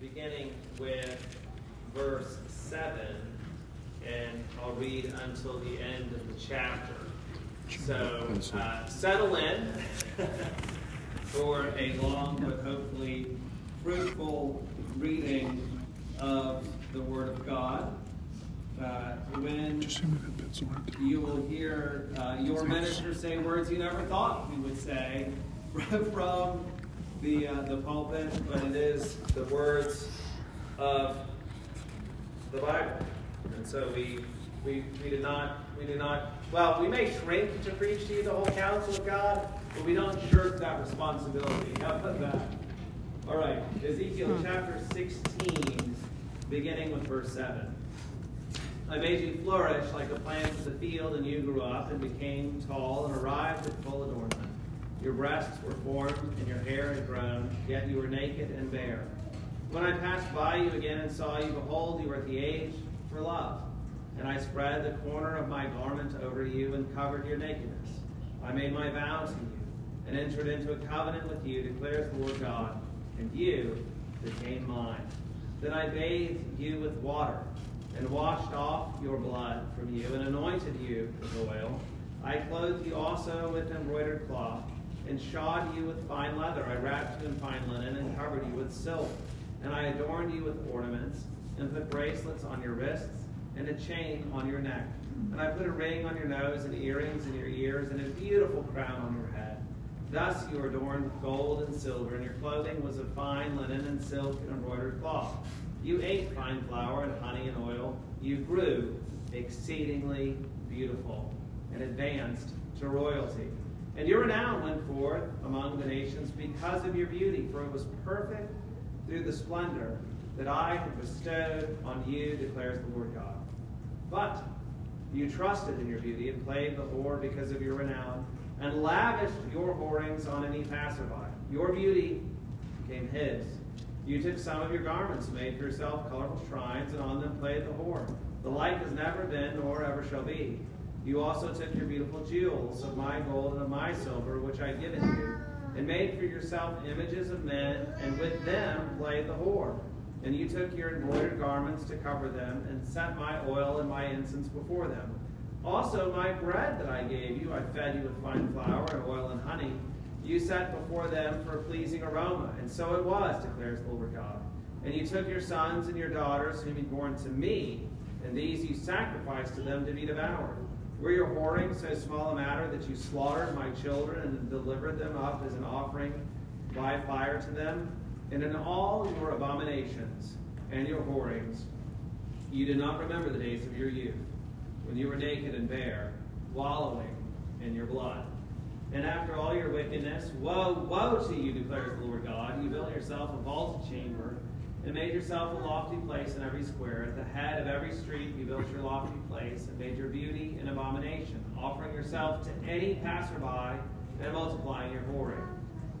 beginning with verse 7, and I'll read until the end of the chapter. So uh, settle in for a long but hopefully fruitful reading of the Word of God. Uh, when you will hear uh, your minister say words you never thought he would say from the uh, the pulpit, but it is the words of the Bible, and so we we we do not we do not well we may shrink to preach to you the whole counsel of God, but we don't shirk that responsibility. How about that? All right, Ezekiel chapter 16, beginning with verse 7. I made you flourish like the plants of the field, and you grew up and became tall and arrived at full adornment. Your breasts were formed, and your hair had grown, yet you were naked and bare. When I passed by you again and saw you, behold, you were at the age for love. And I spread the corner of my garment over you and covered your nakedness. I made my vow to you and entered into a covenant with you, declares the Lord God, and you became mine. Then I bathed you with water and washed off your blood from you and anointed you with oil. I clothed you also with embroidered cloth and shod you with fine leather. I wrapped you in fine linen and covered you with silk. And I adorned you with ornaments and put bracelets on your wrists and a chain on your neck. And I put a ring on your nose and earrings in your ears and a beautiful crown on your head. Thus you were adorned with gold and silver, and your clothing was of fine linen and silk and embroidered cloth. You ate fine flour and honey and oil. You grew exceedingly beautiful and advanced to royalty. And your renown went forth among the nations because of your beauty, for it was perfect through the splendor that I have bestowed on you, declares the Lord God. But you trusted in your beauty and played the whore because of your renown, and lavished your whorings on any passerby. Your beauty became his. You took some of your garments made for yourself colorful shrines, and on them played the whore. The like has never been, nor ever shall be. You also took your beautiful jewels of my gold and of my silver, which I have given you, and made for yourself images of men, and with them played the whore. And you took your embroidered garments to cover them, and set my oil and my incense before them. Also, my bread that I gave you, I fed you with fine flour and oil and honey. You set before them for a pleasing aroma. And so it was, declares the Lord God. And you took your sons and your daughters, whom you born to me, and these you sacrificed to them to be devoured. Were your whoring so small a matter that you slaughtered my children and delivered them up as an offering by fire to them? And in all your abominations and your whorings, you did not remember the days of your youth, when you were naked and bare, wallowing in your blood. And after all your wickedness, woe, woe to you, declares the Lord God. You built yourself a vaulted chamber and made yourself a lofty place in every square. At the head of every street you built your lofty place and made your beauty an abomination, offering yourself to any passerby and multiplying your whoring.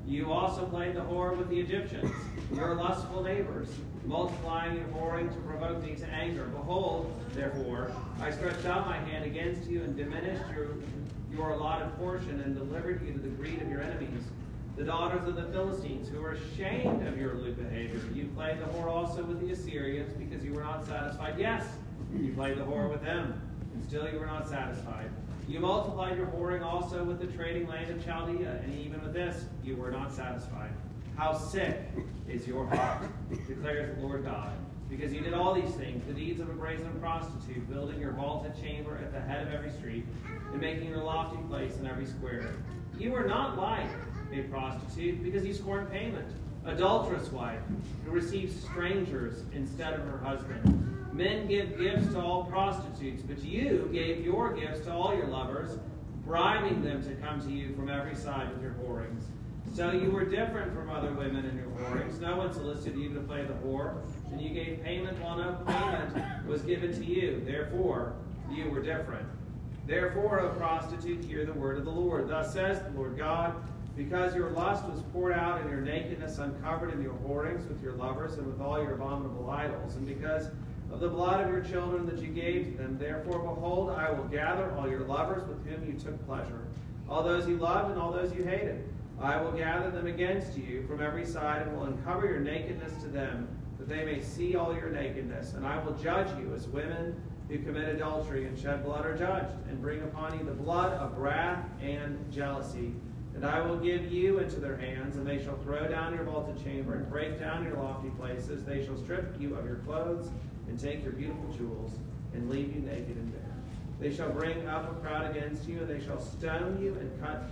You also played the whore with the Egyptians, your lustful neighbors, multiplying your whoring to provoke me to anger. Behold, therefore, I stretched out my hand against you and diminished your, your allotted portion and delivered you to the greed of your enemies the daughters of the Philistines, who were ashamed of your lewd behavior. You played the whore also with the Assyrians because you were not satisfied. Yes, you played the whore with them, and still you were not satisfied. You multiplied your whoring also with the trading land of Chaldea, and even with this you were not satisfied. How sick is your heart, declares the Lord God, because you did all these things, the deeds of a brazen prostitute, building your vaulted chamber at the head of every street, and making your lofty place in every square. You were not like a prostitute because he scorned payment. Adulterous wife who receives strangers instead of her husband. Men give gifts to all prostitutes, but you gave your gifts to all your lovers, bribing them to come to you from every side with your whorings. So you were different from other women in your whorings. No one solicited you to play the whore, and you gave payment while no payment was given to you. Therefore, you were different. Therefore, O prostitute, hear the word of the Lord. Thus says the Lord God because your lust was poured out and your nakedness uncovered in your whorings with your lovers and with all your abominable idols, and because of the blood of your children that you gave to them, therefore, behold, I will gather all your lovers with whom you took pleasure, all those you loved and all those you hated. I will gather them against you from every side and will uncover your nakedness to them, that they may see all your nakedness. And I will judge you as women who commit adultery and shed blood are judged, and bring upon you the blood of wrath and jealousy. And I will give you into their hands, and they shall throw down your vaulted chamber and break down your lofty places. They shall strip you of your clothes and take your beautiful jewels and leave you naked and bare. They shall bring up a crowd against you, and they shall stone you and cut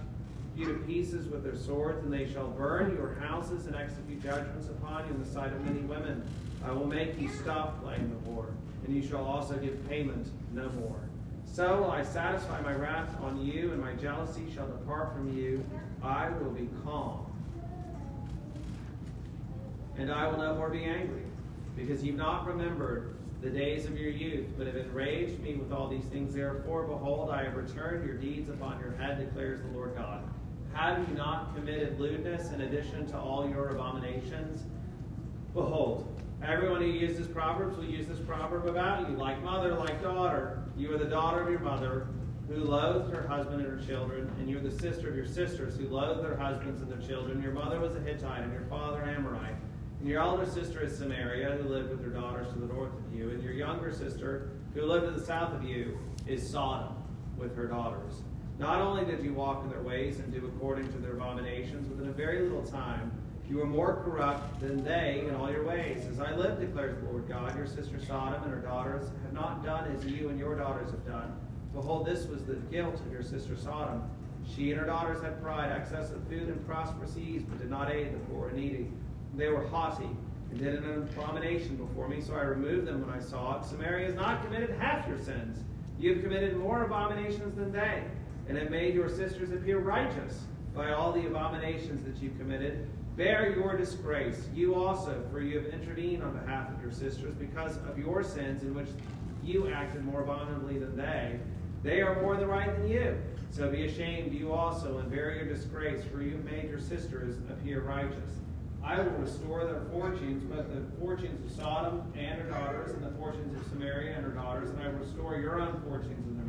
you to pieces with their swords, and they shall burn your houses and execute judgments upon you in the sight of many women. I will make you stop playing the whore, and you shall also give payment no more. So will I satisfy my wrath on you, and my jealousy shall depart from you. I will be calm, and I will no more be angry, because you've not remembered the days of your youth, but have enraged me with all these things. Therefore, behold, I have returned your deeds upon your head, declares the Lord God. Have you not committed lewdness in addition to all your abominations? Behold, everyone who uses proverbs will use this proverb about you, like mother, like daughter. You are the daughter of your mother, who loathed her husband and her children, and you are the sister of your sisters, who loathed their husbands and their children. Your mother was a Hittite, and your father an Amorite. And your elder sister is Samaria, who lived with her daughters to the north of you. And your younger sister, who lived to the south of you, is Sodom with her daughters. Not only did you walk in their ways and do according to their abominations, within a very little time you are more corrupt than they in all your ways. As I live, declares the Lord God, your sister Sodom and her daughters have not done as you and your daughters have done. Behold, this was the guilt of your sister Sodom. She and her daughters had pride, excess of food, and prosperous ease, but did not aid the poor and needy. They were haughty and did an abomination before me, so I removed them when I saw it. Samaria has not committed half your sins. You have committed more abominations than they, and have made your sisters appear righteous by all the abominations that you committed. Bear your disgrace, you also, for you have intervened on behalf of your sisters because of your sins in which you acted more abominably than they. They are more the right than you. So be ashamed, you also, and bear your disgrace, for you made your sisters appear righteous. I will restore their fortunes, both the fortunes of Sodom and her daughters, and the fortunes of Samaria and her daughters, and I will restore your own fortunes and their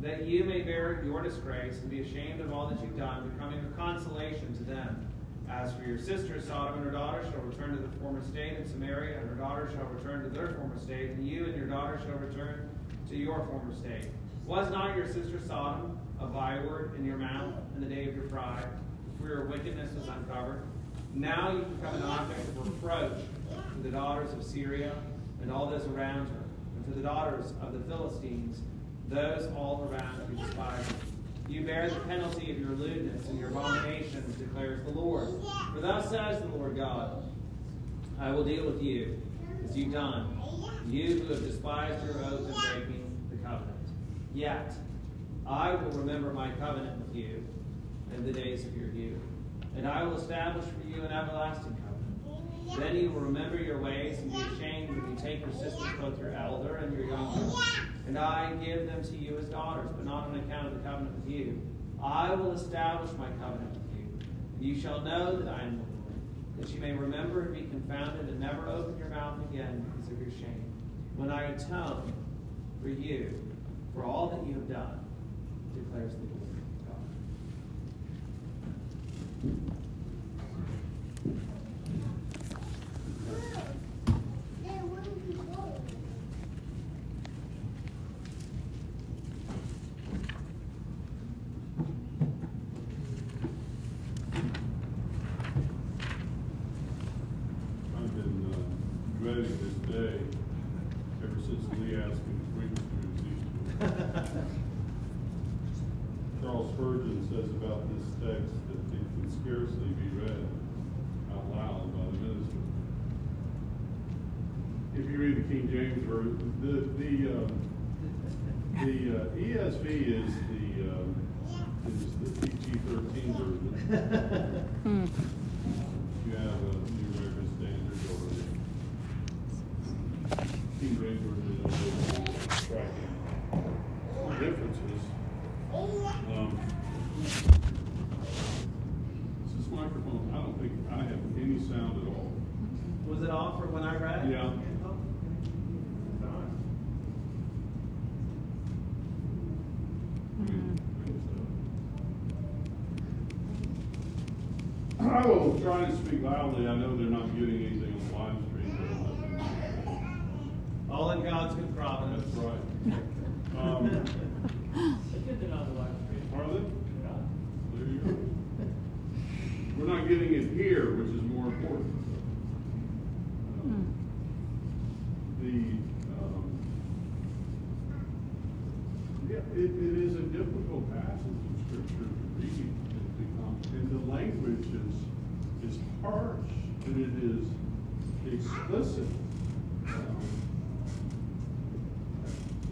that you may bear your disgrace and be ashamed of all that you've done, becoming a consolation to them. As for your sister, Sodom and her daughters shall return to the former state, and Samaria and her daughters shall return to their former state, and you and your daughters shall return to your former state. Was not your sister Sodom a byword in your mouth in the day of your pride, where your wickedness was uncovered? Now you become an object of reproach to the daughters of Syria and all those around her, and to the daughters of the Philistines, those all around who despise you. You bear the penalty of your lewdness and your abominations, declares the Lord. For thus says the Lord God, I will deal with you as you've done, you who have despised your oath and breaking the covenant. Yet I will remember my covenant with you in the days of your youth and I will establish for you an everlasting covenant. Then you will remember your ways and be ashamed when you take your sisters, both your elder and your younger, and I give them to you as daughters, but not on account of the covenant with you. I will establish my covenant with you, and you shall know that I am the Lord, that you may remember and be confounded and never open your mouth again because of your shame. When I atone for you for all that you have done, declares the Lord. King sound at all. Was it off for when I read? Yeah. Hmm. I will try and speak loudly. I know they're not getting anything on the live stream. All in God's good providence. That's right. Um, are they? Important. Um, The, um, yeah, it, it is a difficult passage of scripture to read. And the language is, is harsh and it is explicit. Um,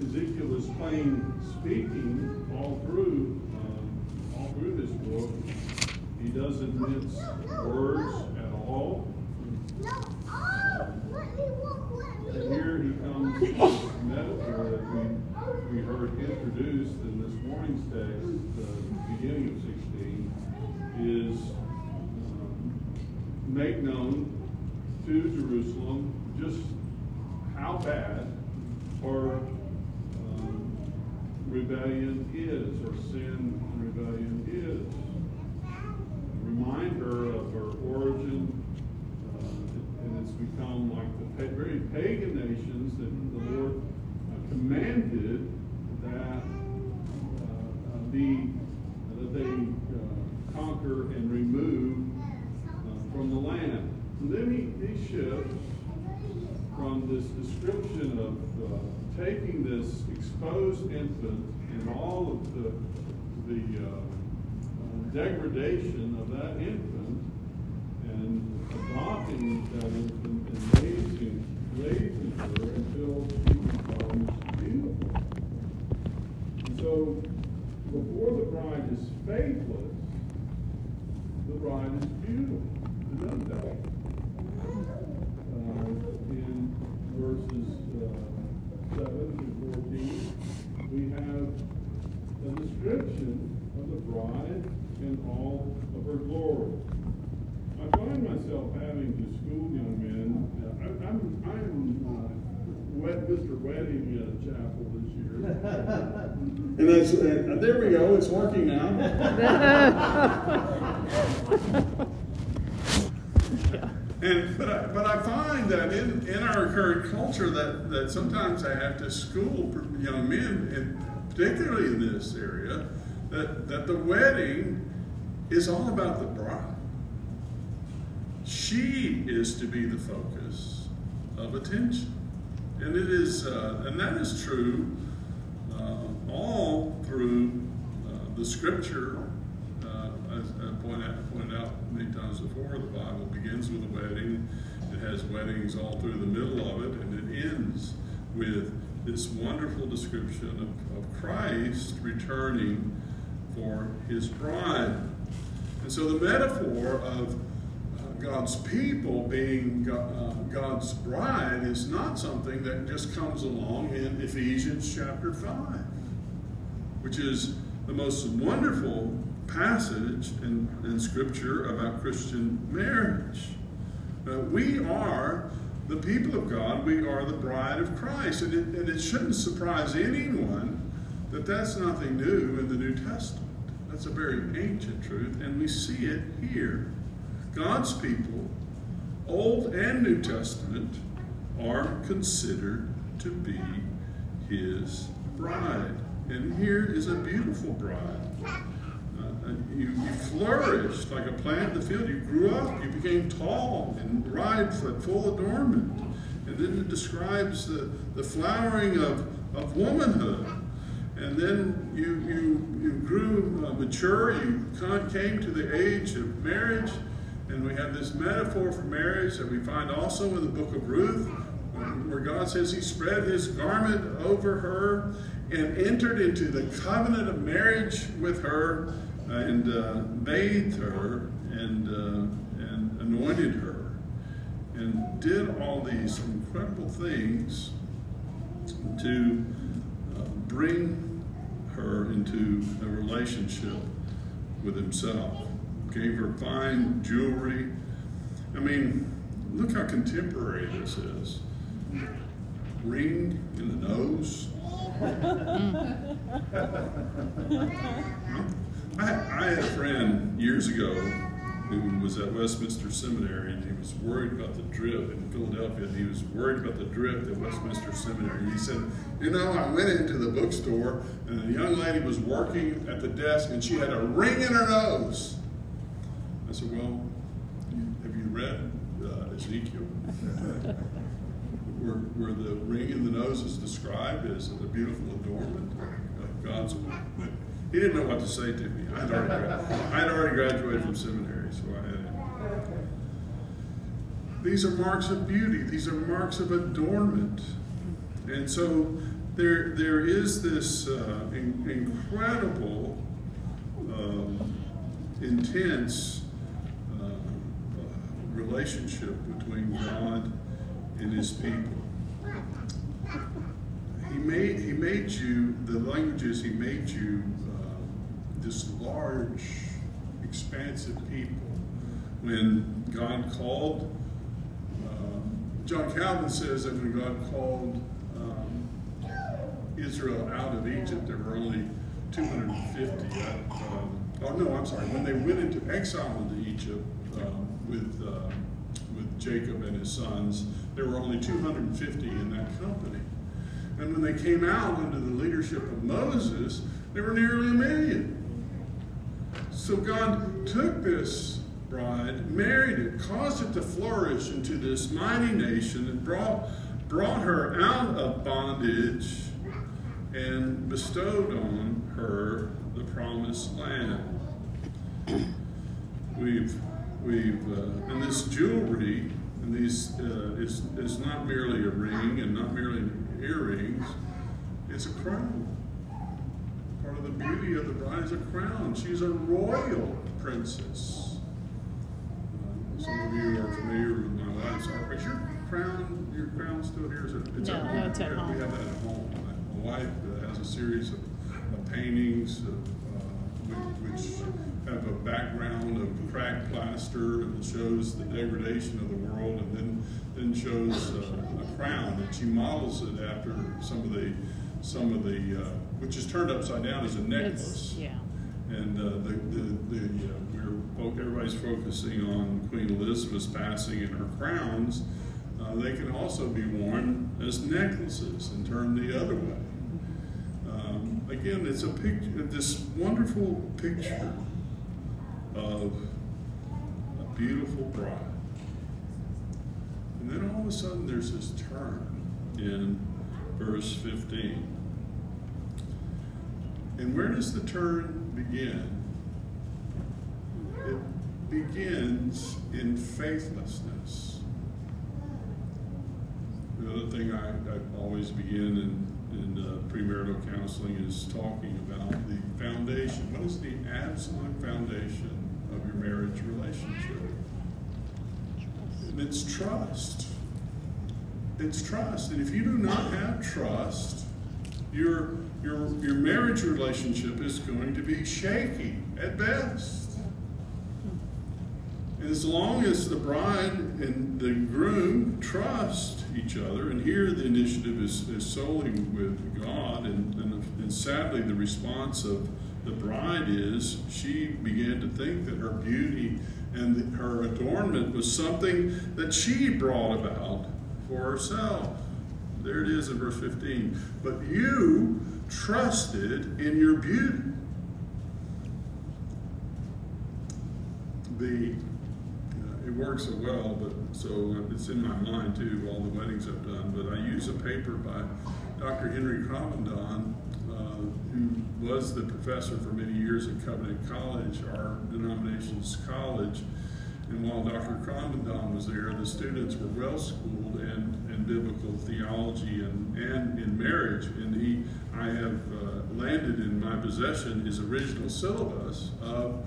Ezekiel is plain speaking all through, um, all through this book. He doesn't mince words all. And here he comes metaphor that we, we heard introduced in this morning's text, the beginning of 16, is um, make known to Jerusalem just how bad our um, rebellion is, or sin and rebellion is. Remind her of her origin, uh, and it's become like the very pagan nations that the Lord uh, commanded that uh, uh, be that they uh, conquer and remove uh, from the land. And then he, he shifts from this description of taking this exposed infant and all of the the degradation of that infant and adopting that infant and raising raising her until she becomes beautiful. And so, before the bride is faithless, the bride is beautiful. There's no doubt uh, in verses uh, 7 to 14, we have a description of the bride in all of her glory. I find myself having to school young men. Uh, I, I'm, I'm uh, wet, Mr. Wedding uh, Chapel this year. and that's, uh, there we go, it's working now. And but I, but I find that in, in our current culture that, that sometimes I have to school young men, and particularly in this area, that, that the wedding is all about the bride. She is to be the focus of attention, and it is uh, and that is true uh, all through uh, the Scripture. Uh, as I out, pointed out many times before, the Bible begins with a wedding. It has weddings all through the middle of it, and it ends with this wonderful description of, of Christ returning for his bride. And so the metaphor of uh, God's people being uh, God's bride is not something that just comes along in Ephesians chapter 5, which is the most wonderful passage in, in Scripture about Christian marriage. Uh, we are the people of God, we are the bride of Christ. And it, and it shouldn't surprise anyone that that's nothing new in the New Testament. That's a very ancient truth, and we see it here. God's people, Old and New Testament, are considered to be His bride. And here is a beautiful bride. Uh, you, you flourished like a plant in the field. You grew up, you became tall and ripe, full adornment. And then it describes the, the flowering of, of womanhood. And then you, you, you grew uh, mature, you came to the age of marriage, and we have this metaphor for marriage that we find also in the book of Ruth, where God says He spread His garment over her and entered into the covenant of marriage with her and uh, bathed her and, uh, and anointed her and did all these incredible things to uh, bring her into a relationship with himself. Gave her fine jewelry. I mean, look how contemporary this is. Ring in the nose. I, I had a friend years ago who was at Westminster Seminary, and he was worried about the drip in Philadelphia, and he was worried about the drip at Westminster Seminary. He said, You know, I went into the bookstore, and the young lady was working at the desk, and she had a ring in her nose. I said, Well, have you read uh, Ezekiel? where, where the ring in the nose is described as a beautiful adornment of God's will. He didn't know what to say to me. I'd already, I'd already graduated from seminary, so I it. These are marks of beauty. These are marks of adornment. And so there, there is this uh, in, incredible, um, intense uh, relationship between God and His people. He made He made you the languages He made you uh, this large, expansive people. When God called, uh, John Calvin says that when God called um, Israel out of Egypt, there were only 250. Um, oh no, I'm sorry. When they went into exile into Egypt um, with uh, with Jacob and his sons, there were only 250 in that company. And when they came out under the leadership of Moses, there were nearly a million. So God took this bride, married it, caused it to flourish into this mighty nation, and brought, brought her out of bondage and bestowed on her the promised land. We've, we've, uh, and this jewelry, and these uh, is, is not merely a ring and not merely earrings, it's a crown. Part of the beauty of the bride is a crown. She's a royal princess. Some of you are familiar with my wife's art. Is your crown, your crown still here? Is it, it's no, no, it's at home. We have that at home. My wife uh, has a series of, of paintings of, uh, which have a background of cracked plaster and shows the degradation of the world, and then then shows uh, a crown, and she models it after some of the some of the uh, which is turned upside down as a necklace. It's, yeah. And uh, the the, the uh, everybody's focusing on Queen Elizabeth's passing and her crowns. Uh, they can also be worn as necklaces and turned the other way. Um, again, it's a picture, this wonderful picture of a beautiful bride. And then all of a sudden there's this turn in verse 15. And where does the turn begin? It begins in faithlessness. The other thing I, I always begin in, in uh, premarital counseling is talking about the foundation. What is the absolute foundation of your marriage relationship? And it's trust. It's trust. And if you do not have trust, your, your, your marriage relationship is going to be shaky at best. As long as the bride and the groom trust each other, and here the initiative is, is solely with God, and, and, and sadly the response of the bride is she began to think that her beauty and her adornment was something that she brought about for herself. There it is in verse 15. But you trusted in your beauty. The it works so well, but so it's in my mind too. All the weddings I've done, but I use a paper by Dr. Henry Krabbendam, uh, who was the professor for many years at Covenant College, our denomination's college. And while Dr. Krabbendam was there, the students were well schooled in, in biblical theology and, and in marriage. And he, I have uh, landed in my possession his original syllabus of,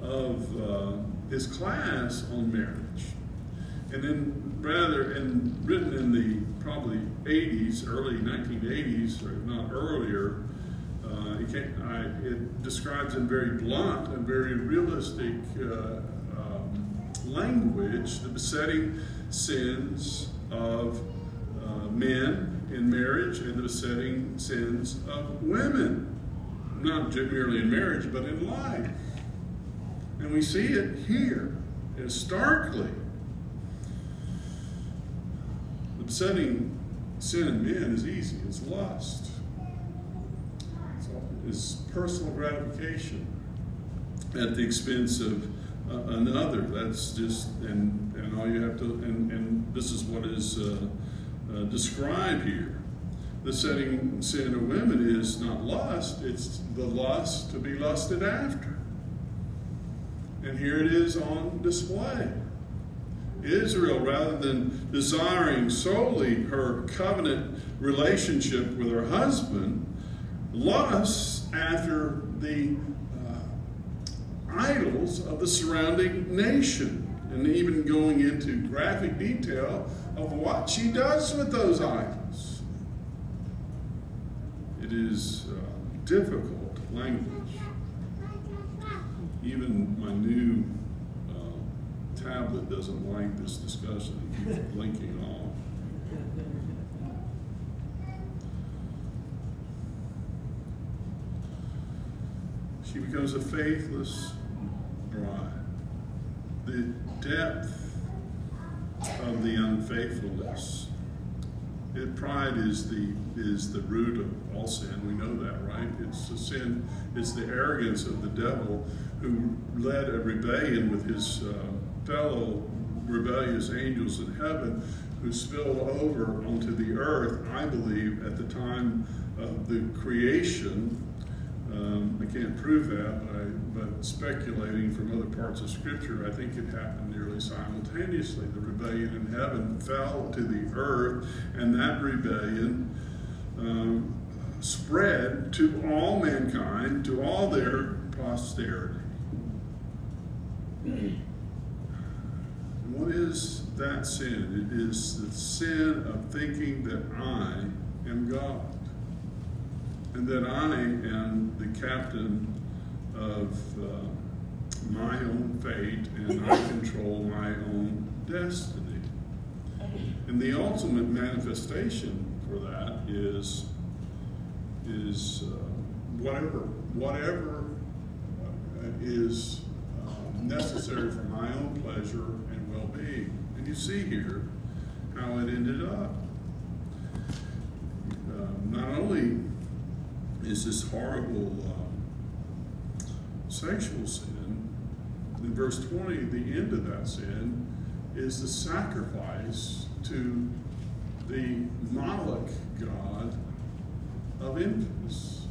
of uh, his class on marriage. And then, rather, and written in the probably 80s, early 1980s, or not earlier, uh, it, came, I, it, describes in very blunt and very realistic uh, language the besetting sins of uh, men in marriage and the besetting sins of women, not merely in marriage, but in life. And we see it here as starkly. The besetting sin in men is easy, it's lust, it's personal gratification at the expense of uh, another. That's just, and, and all you have to, and, and this is what is uh, uh, described here. The setting sin of women is not lust, it's the lust to be lusted after. And here it is on display. Israel, rather than desiring solely her covenant relationship with her husband, lusts after the uh, idols of the surrounding nation, and even going into graphic detail of what she does with those idols. It is uh, difficult language. Even my new uh, tablet doesn't like this discussion. It keeps blinking off. She becomes a faithless bride. The depth of the unfaithfulness. It, pride is the is the root of all sin. We know that, right? It's the sin. It's the arrogance of the devil who led a rebellion with his uh, fellow rebellious angels in heaven, who spilled over onto the earth. I believe at the time of the creation um, I can't prove that, but, I, but, speculating from other parts of Scripture, I think it happened nearly simultaneously. The rebellion in heaven fell to the earth, and that rebellion um, spread to all mankind, to all their posterity. And what is that sin? It is the sin of thinking that I am God and that I am the captain of uh, my own fate and I control my own destiny. And the ultimate manifestation for that is is uh, whatever whatever uh, is necessary for my own pleasure and well-being. And you see here how it ended up. Uh, not only is this horrible uh, sexual sin. In verse 20, the end of that sin is the sacrifice to the Moloch god of infants.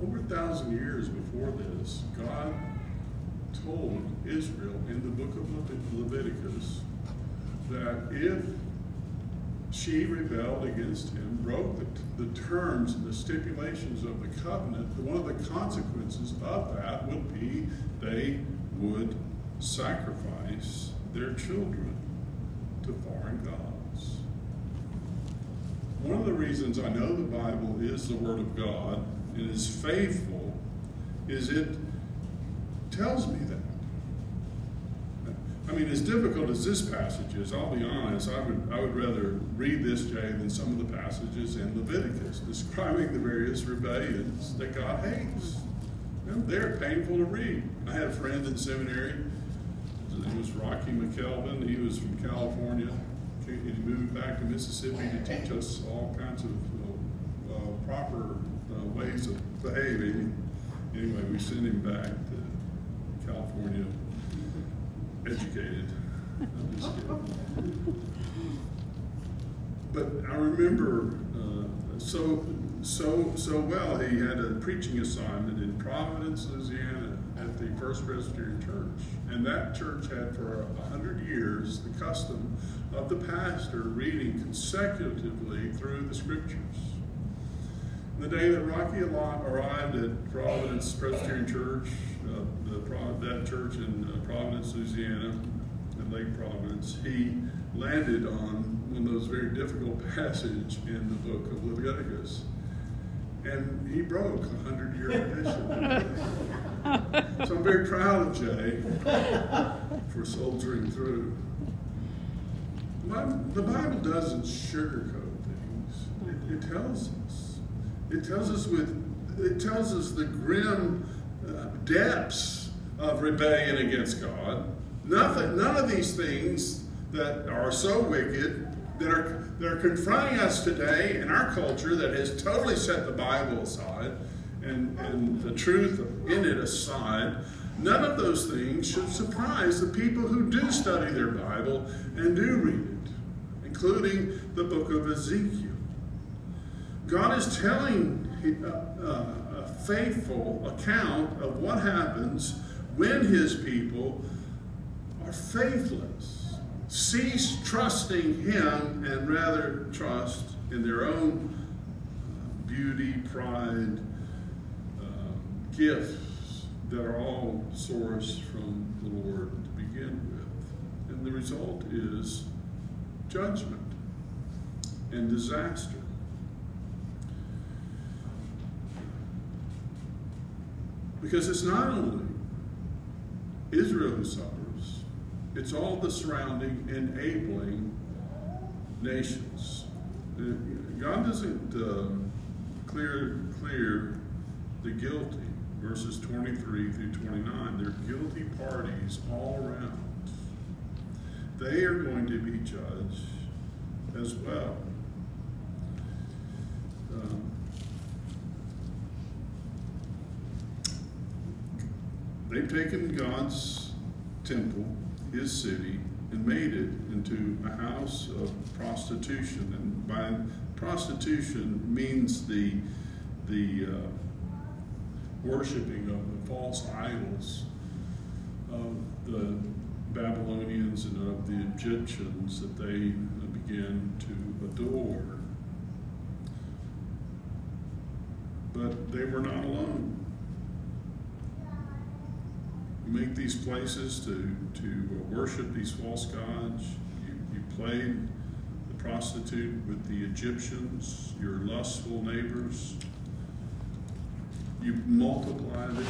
Over a thousand years before this, God told Israel in the book of Leviticus that if she rebelled against him, broke the, the terms and the stipulations of the covenant. One of the consequences of that would be they would sacrifice their children to foreign gods. One of the reasons I know the Bible is the Word of God and is faithful is it tells me that. I mean, as difficult as this passage is, I'll be honest, I would, I would rather read this, Jay, than some of the passages in Leviticus describing the various rebellions that God hates. You know, they're painful to read. I had a friend in seminary. His name was Rocky McKelvin. He was from California. And he moved back to Mississippi to teach us all kinds of uh, proper ways of behaving. Anyway, we sent him back to California educated. but I remember uh, so so so well. He had a preaching assignment in Providence, Louisiana, at the First Presbyterian Church, and that church had for a hundred years the custom of the pastor reading consecutively through the Scriptures. The day that Rocky arrived at Providence Presbyterian Church, uh, the, that church in uh, Providence, Louisiana, in Lake Providence, he landed on one of those very difficult passages in the book of Leviticus. And he broke a hundred year tradition. so I'm very proud of Jay for soldiering through. The Bible doesn't sugarcoat things. It, it tells. It tells us with it tells us the grim uh, depths of rebellion against God. Nothing, none of these things that are so wicked that are, that are confronting us today in our culture that has totally set the Bible aside and, and the truth in it aside, none of those things should surprise the people who do study their Bible and do read it, including the book of Ezekiel. God is telling uh, uh, a faithful account of what happens when his people are faithless, cease trusting him, and rather trust in their own uh, beauty, pride, gifts that are all sourced from the Lord to begin with. And the result is judgment and disaster. Because it's not only Israel who suffers, it's all the surrounding enabling nations. God doesn't uh, clear clear the guilty verses 23 through 29. They're guilty parties all around. They are going to be judged as well. Um, they've taken God's temple, his city, and made it into a house of prostitution. And by prostitution means the the uh, worshiping of the false idols of the Babylonians and of the Egyptians that they began to adore. But they were not alone. You make these places to, to worship these false gods. You, you played the prostitute with the Egyptians, your lustful neighbors you multiplied it.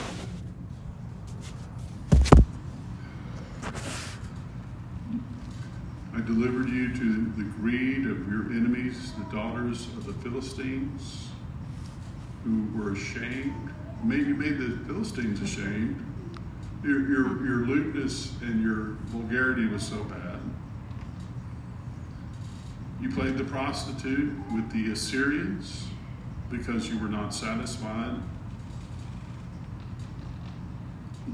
I delivered you to the greed of your enemies, the daughters of the Philistines, who were ashamed. Maybe made the Philistines ashamed. Your, your, your lewdness and your vulgarity was so bad. You played the prostitute with the Assyrians because you were not satisfied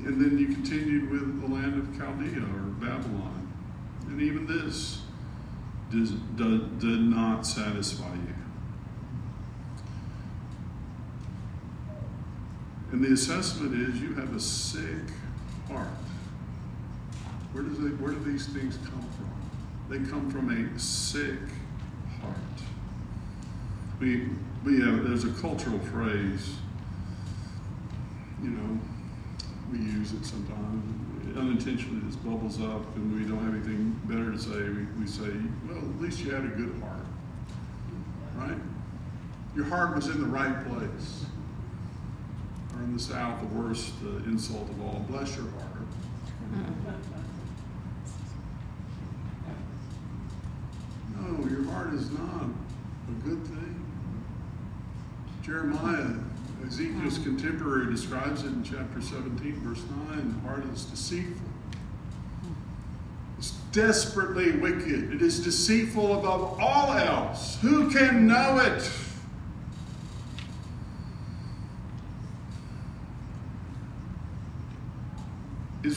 and then you continued with the land of Chaldea or Babylon. And even this did, did not satisfy you. And the assessment is you have a sick heart. Where, does it, where do these things come from? They come from a sick heart. We, we have, there's a cultural phrase, you know, we use it sometimes. Unintentionally, this bubbles up, and we don't have anything better to say. We, we say, well, at least you had a good heart, right? Your heart was in the right place. In the South, the worst uh, insult of all, bless your heart. No, your heart is not a good thing. Jeremiah Ezekiel's contemporary describes it in chapter 17, verse 9. The heart is deceitful. It's desperately wicked. It is deceitful above all else. Who can know it?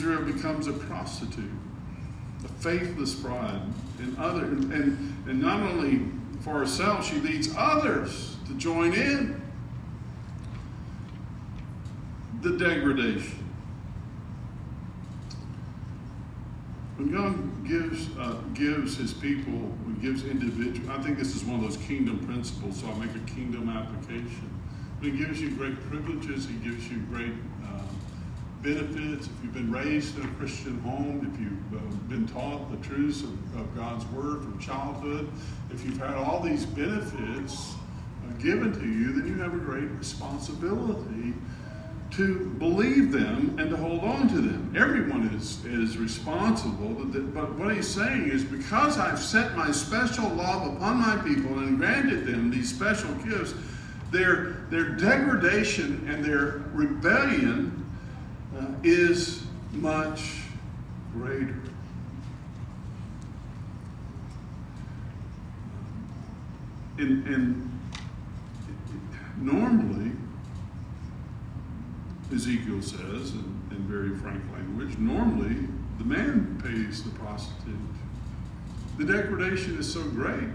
Israel becomes a prostitute, a faithless bride, and other and, and not only for herself, she leads others to join in the degradation. When God gives uh, gives His people, when He gives individual, I think this is one of those kingdom principles. So I'll make a kingdom application. When He gives you great privileges, He gives you great uh, benefits. If you've been raised in a Christian home, if you've uh, been taught the truths of, of, God's Word from childhood, if you've had all these benefits uh, given to you, then you have a great responsibility to believe them and to hold on to them. Everyone is, is responsible, but what he's saying is because I've set my special love upon my people and granted them these special gifts, their, their degradation and their rebellion uh, is much greater. And, and normally, Ezekiel says, in, in very frank language, normally the man pays the prostitute. The degradation is so great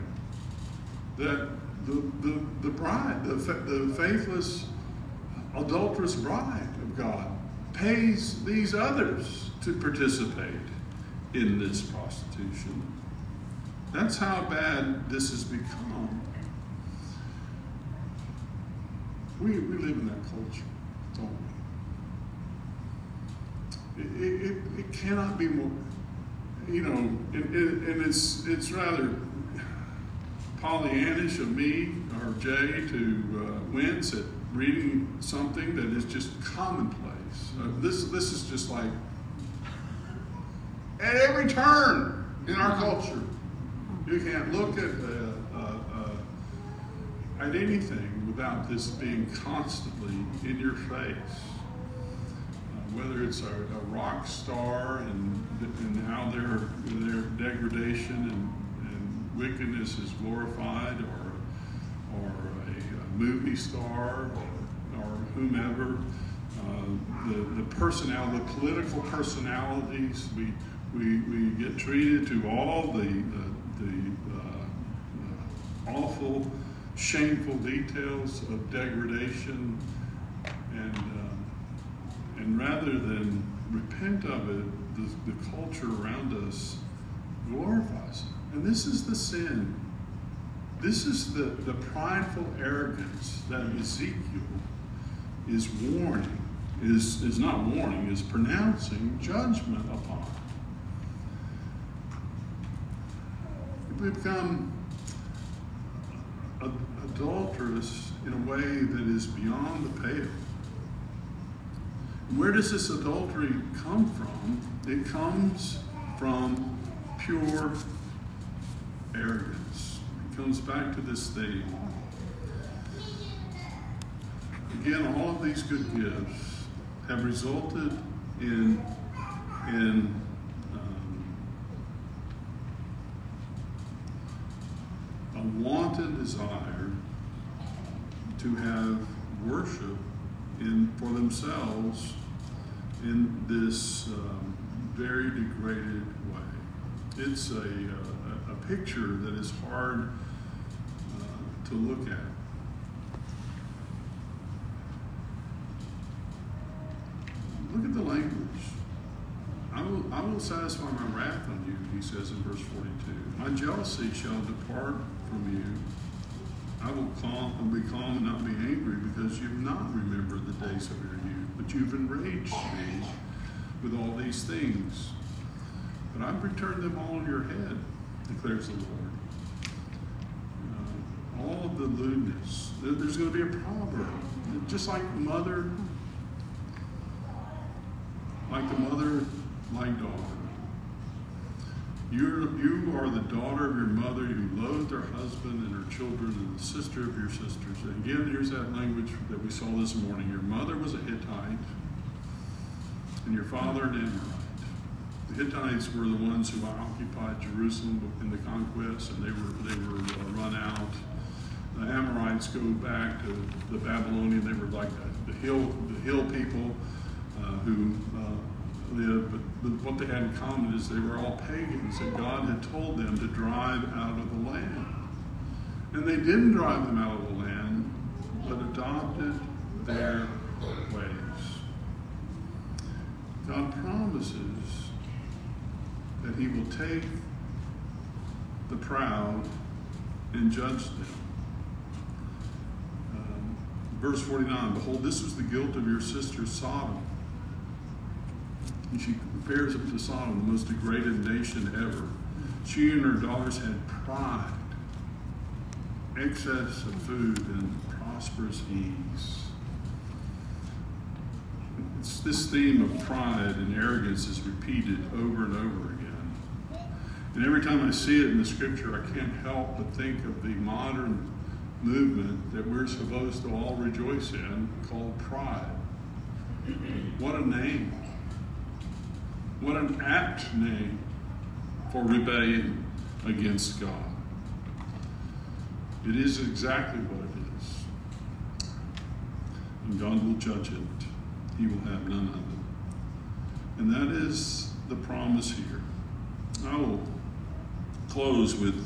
that the, the, the bride, the, the faithless, adulterous bride of God, pays these others to participate in this prostitution. That's how bad this has become. We, we live in that culture, don't we? It, it, it cannot be more, you know, and, and it's, it's rather Pollyannish of me or Jay to uh, wince at reading something that is just commonplace. Uh, this, this is just like at every turn in our culture. You can't look at, uh, uh, uh, at anything without this being constantly in your face. Uh, whether it's a, a, rock star and, and how their, their degradation and wickedness is glorified, or, or a, a movie star, or, or whomever. Uh, the, the personality, the political personalities, we, we, we get treated to all the, the, the uh, awful, shameful details of degradation, and, uh, and rather than repent of it, the, the culture around us glorifies it. And this is the sin. This is the, the prideful arrogance that Ezekiel is warning, is, is not warning, is pronouncing judgment upon. We become adulterous in a way that is beyond the pale. Where does this adultery come from? It comes from pure arrogance. It comes back to this theme. Again, all of these good gifts have resulted in, in um, a wanton desire to have worship in for themselves in this um, very degraded way. It's a uh, picture that is hard uh, to look at. Look at the language. I will, I will satisfy my wrath on you, he says in verse 42. My jealousy shall depart from you. I will calm, will be calm and not be angry because you've not remembered the days of your youth, but you've enraged me with all these things. But I've returned them all on your head declares the Lord. Uh, all of the lewdness. There's going to be a proverb. Just like mother, like the mother, like daughter. You're, you are the daughter of your mother who loathed her husband and her children and the sister of your sisters. And again, here's that language that we saw this morning. Your mother was a Hittite, and your father an Amorite. The Hittites were the ones who occupied Jerusalem in the conquest, and they were they were uh, run out. The Amorites go back to the Babylonian. They were like the, the hill the hill people who uh, lived, but, but what they had in common is they were all pagans, and God had told them to drive out of the land, and they didn't drive them out of the land, but adopted their ways. God promises that he will take the proud and judge them. Um, verse 49 Behold, this was the guilt of your sister Sodom. And she compares it to Sodom, the most degraded nation ever. She and her daughters had pride, excess of food, and prosperous ease. It's this theme of pride and arrogance is repeated over and over again. And every time I see it in the scripture, I can't help but think of the modern movement that we're supposed to all rejoice in called pride. What a name. What an apt name for rebellion against God. It is exactly what it is. And God will judge it. He will have none of it. And that is the promise here. I will close with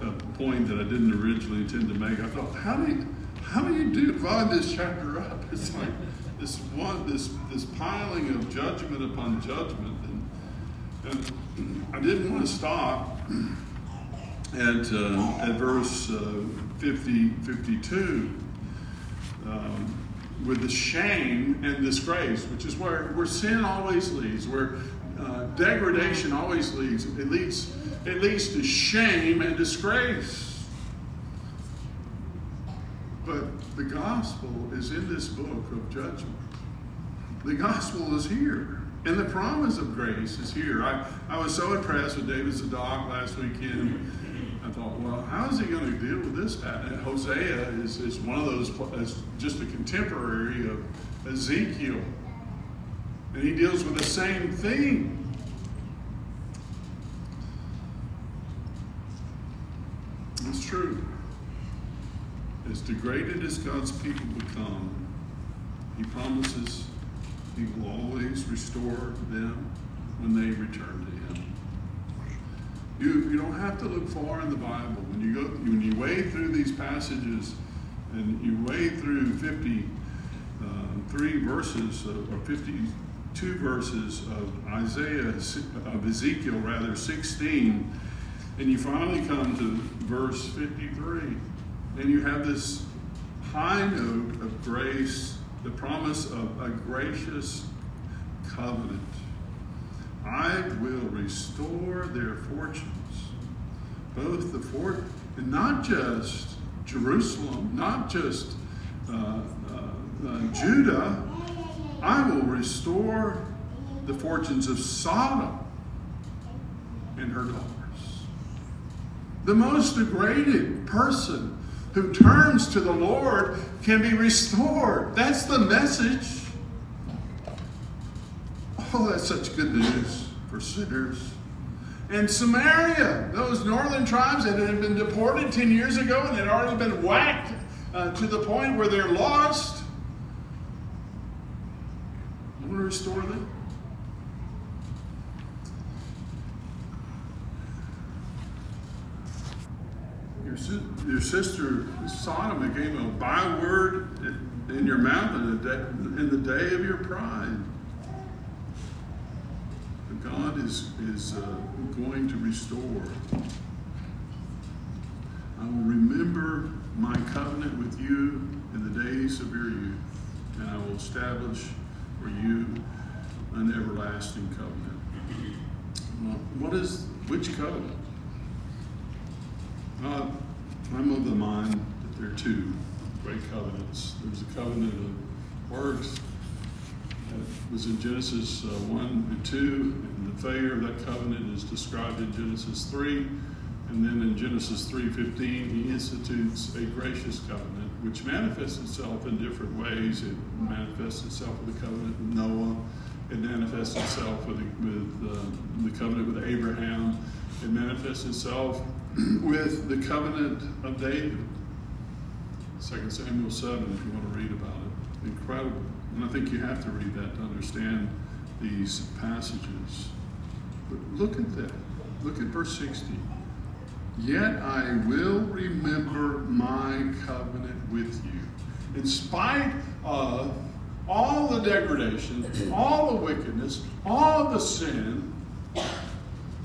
a point that I didn't originally intend to make. I thought, how do you, how do you divide this chapter up? It's like this one, this this piling of judgment upon judgment, and, I didn't want to stop at uh, at verse uh, 50, 52 um, with the shame and disgrace, which is where where sin always leads, where uh, degradation always leads. It leads it leads to shame and disgrace. But the gospel is in this book of judgment. The gospel is here. And the promise of grace is here. I, I was so impressed with David Zadok last weekend. I thought, well, how is he going to deal with this? And Hosea is, is one of those, is just a contemporary of Ezekiel. And he deals with the same thing. It's true. As degraded as God's people become, He promises He will always restore them when they return to Him. You, you don't have to look far in the Bible. When you go when you wade through these passages and you wade through 53 uh, verses or 52 verses of Isaiah of Ezekiel rather 16 and you finally come to verse 53, and you have this high note of grace, the promise of a gracious covenant. I will restore their fortunes, both the fort, and not just Jerusalem, not just uh, uh, uh, Judah. I will restore the fortunes of Sodom and her daughters. The most degraded person who turns to the Lord can be restored. That's the message. Oh, that's such good news for sinners. And Samaria, those northern tribes that had been deported 10 years ago and had already been whacked uh, to the point where they're lost. I want to restore them. your, your sister Sodom became a byword in your mouth in the, day, in the day of your pride. But God is, is uh, going to restore. I will remember my covenant with you in the days of your youth, and I will establish for you an everlasting covenant. Well, what is, which covenant? Uh, I'm of the mind that there are two great covenants. There's a covenant of works that was in Genesis uh, 1 and 2, and the failure of that covenant is described in Genesis 3. And then in Genesis 3:15, he institutes a gracious covenant, which manifests itself in different ways. It manifests itself with the covenant with Noah. It manifests itself with, with uh, the covenant with Abraham. It manifests itself with the covenant of David. 2 Samuel 7, if you want to read about it. Incredible. And I think you have to read that to understand these passages. But look at that. Look at verse 60. Yet I will remember my covenant with you. In spite of all the degradation, all the wickedness, all the sin,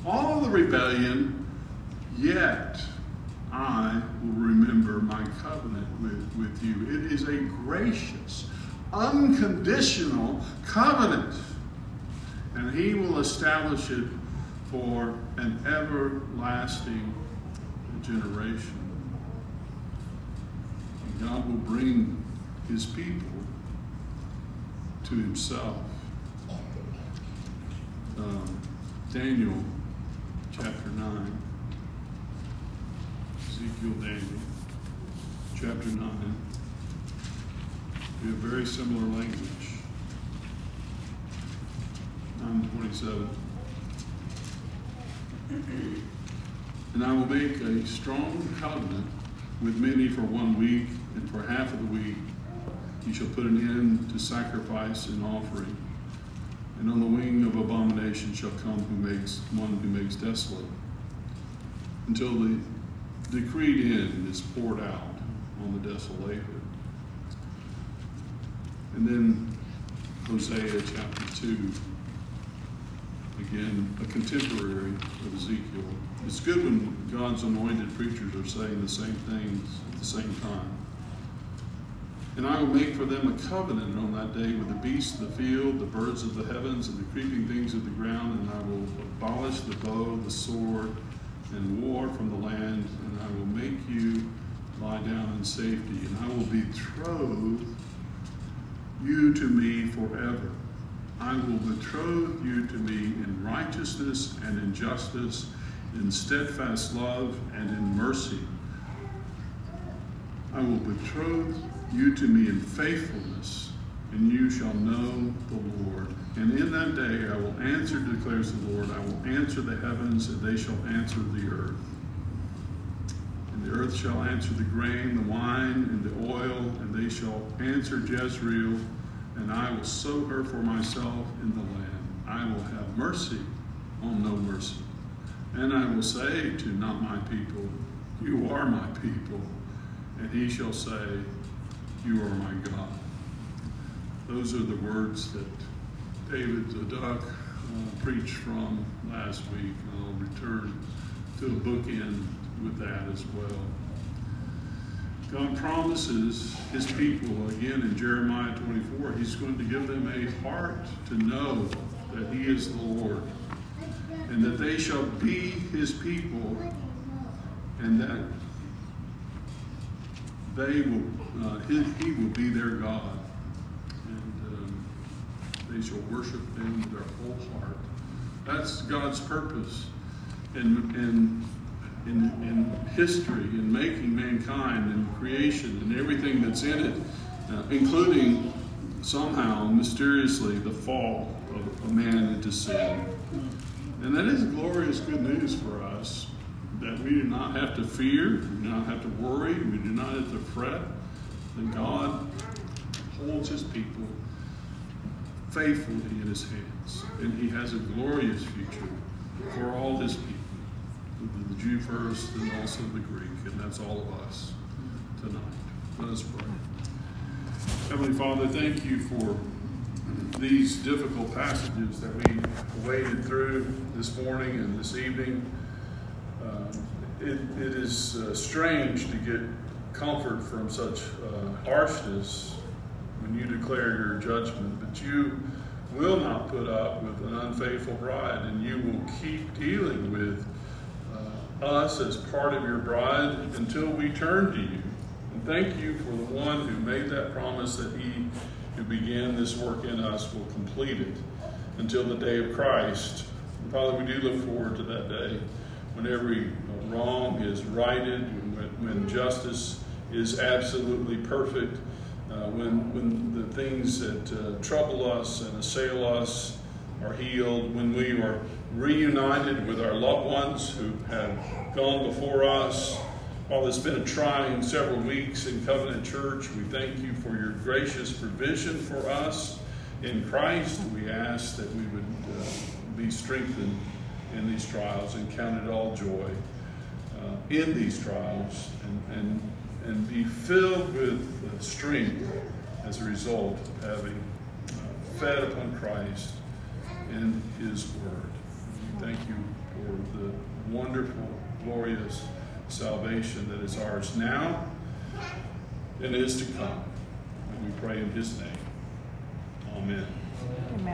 all the rebellion, Yet I will remember my covenant with, with you. It is a gracious, unconditional covenant. And he will establish it for an everlasting generation. And God will bring his people to himself. Um, Daniel chapter 9. Ezekiel Daniel, chapter 9. We have very similar language. 927. And I will make a strong covenant with many for one week, and for half of the week he shall put an end to sacrifice and offering. And on the wing of abomination shall come who makes one who makes desolate, until the decreed end is poured out on the desolator. And then Hosea chapter 2 again, a contemporary of Ezekiel. It's good when God's anointed preachers are saying the same things at the same time. And I will make for them a covenant on that day with the beasts of the field, the birds of the heavens, and the creeping things of the ground, and I will abolish the bow, the sword, and war from the land, and I will make you lie down in safety, and I will betroth you to me forever. I will betroth you to me in righteousness and in justice, in steadfast love and in mercy. I will betroth you to me in faithfulness, and you shall know the Lord. And in that day I will answer, declares the Lord. I will answer the heavens, and they shall answer the earth. And the earth shall answer the grain, the wine, and the oil, and they shall answer Jezreel and I will sow her for myself in the land. I will have mercy on no mercy. And I will say to not my people, You are my people. And he shall say, You are my God. Those are the words that David Zadok uh, preached from last week. I'll return to a bookend with that as well. God promises his people, again in Jeremiah 24, he's going to give them a heart to know that he is the Lord, and that they shall be his people, and that they will, uh, he, he, will be their God, they shall worship him with their whole heart. That's God's purpose. And, and in, in history, in making mankind and creation and everything that's in it, uh, including somehow, mysteriously, the fall of a man into sin. And that is glorious good news for us that we do not have to fear, we do not have to worry, we do not have to fret, that God holds his people faithfully in his hands. And he has a glorious future for all his people the Jew first and also the Greek, and that's all of us tonight. Let us pray. Heavenly Father, thank you for these difficult passages that we waded through this morning and this evening. Uh, it, it is uh, strange to get comfort from such uh, harshness when you declare your judgment, but you will not put up with an unfaithful bride, and you will keep dealing with uh, us as part of your bride until we turn to you. And thank you for the one who made that promise that he who began this work in us will complete it until the day of Christ. And Father, we do look forward to that day when every wrong is righted, when justice is absolutely perfect, uh, when, when the things that uh, trouble us and assail us are healed, when we are reunited with our loved ones who have gone before us. While it's been a trying several weeks in Covenant Church, we thank you for your gracious provision for us in Christ. We ask that we would uh, be strengthened in these trials and count it all joy uh, in these trials and, and, and be filled with strength as a result of having uh, fed upon Christ in His Word. Thank you for the wonderful, glorious salvation that is ours now and is to come. And we pray in His name. Amen.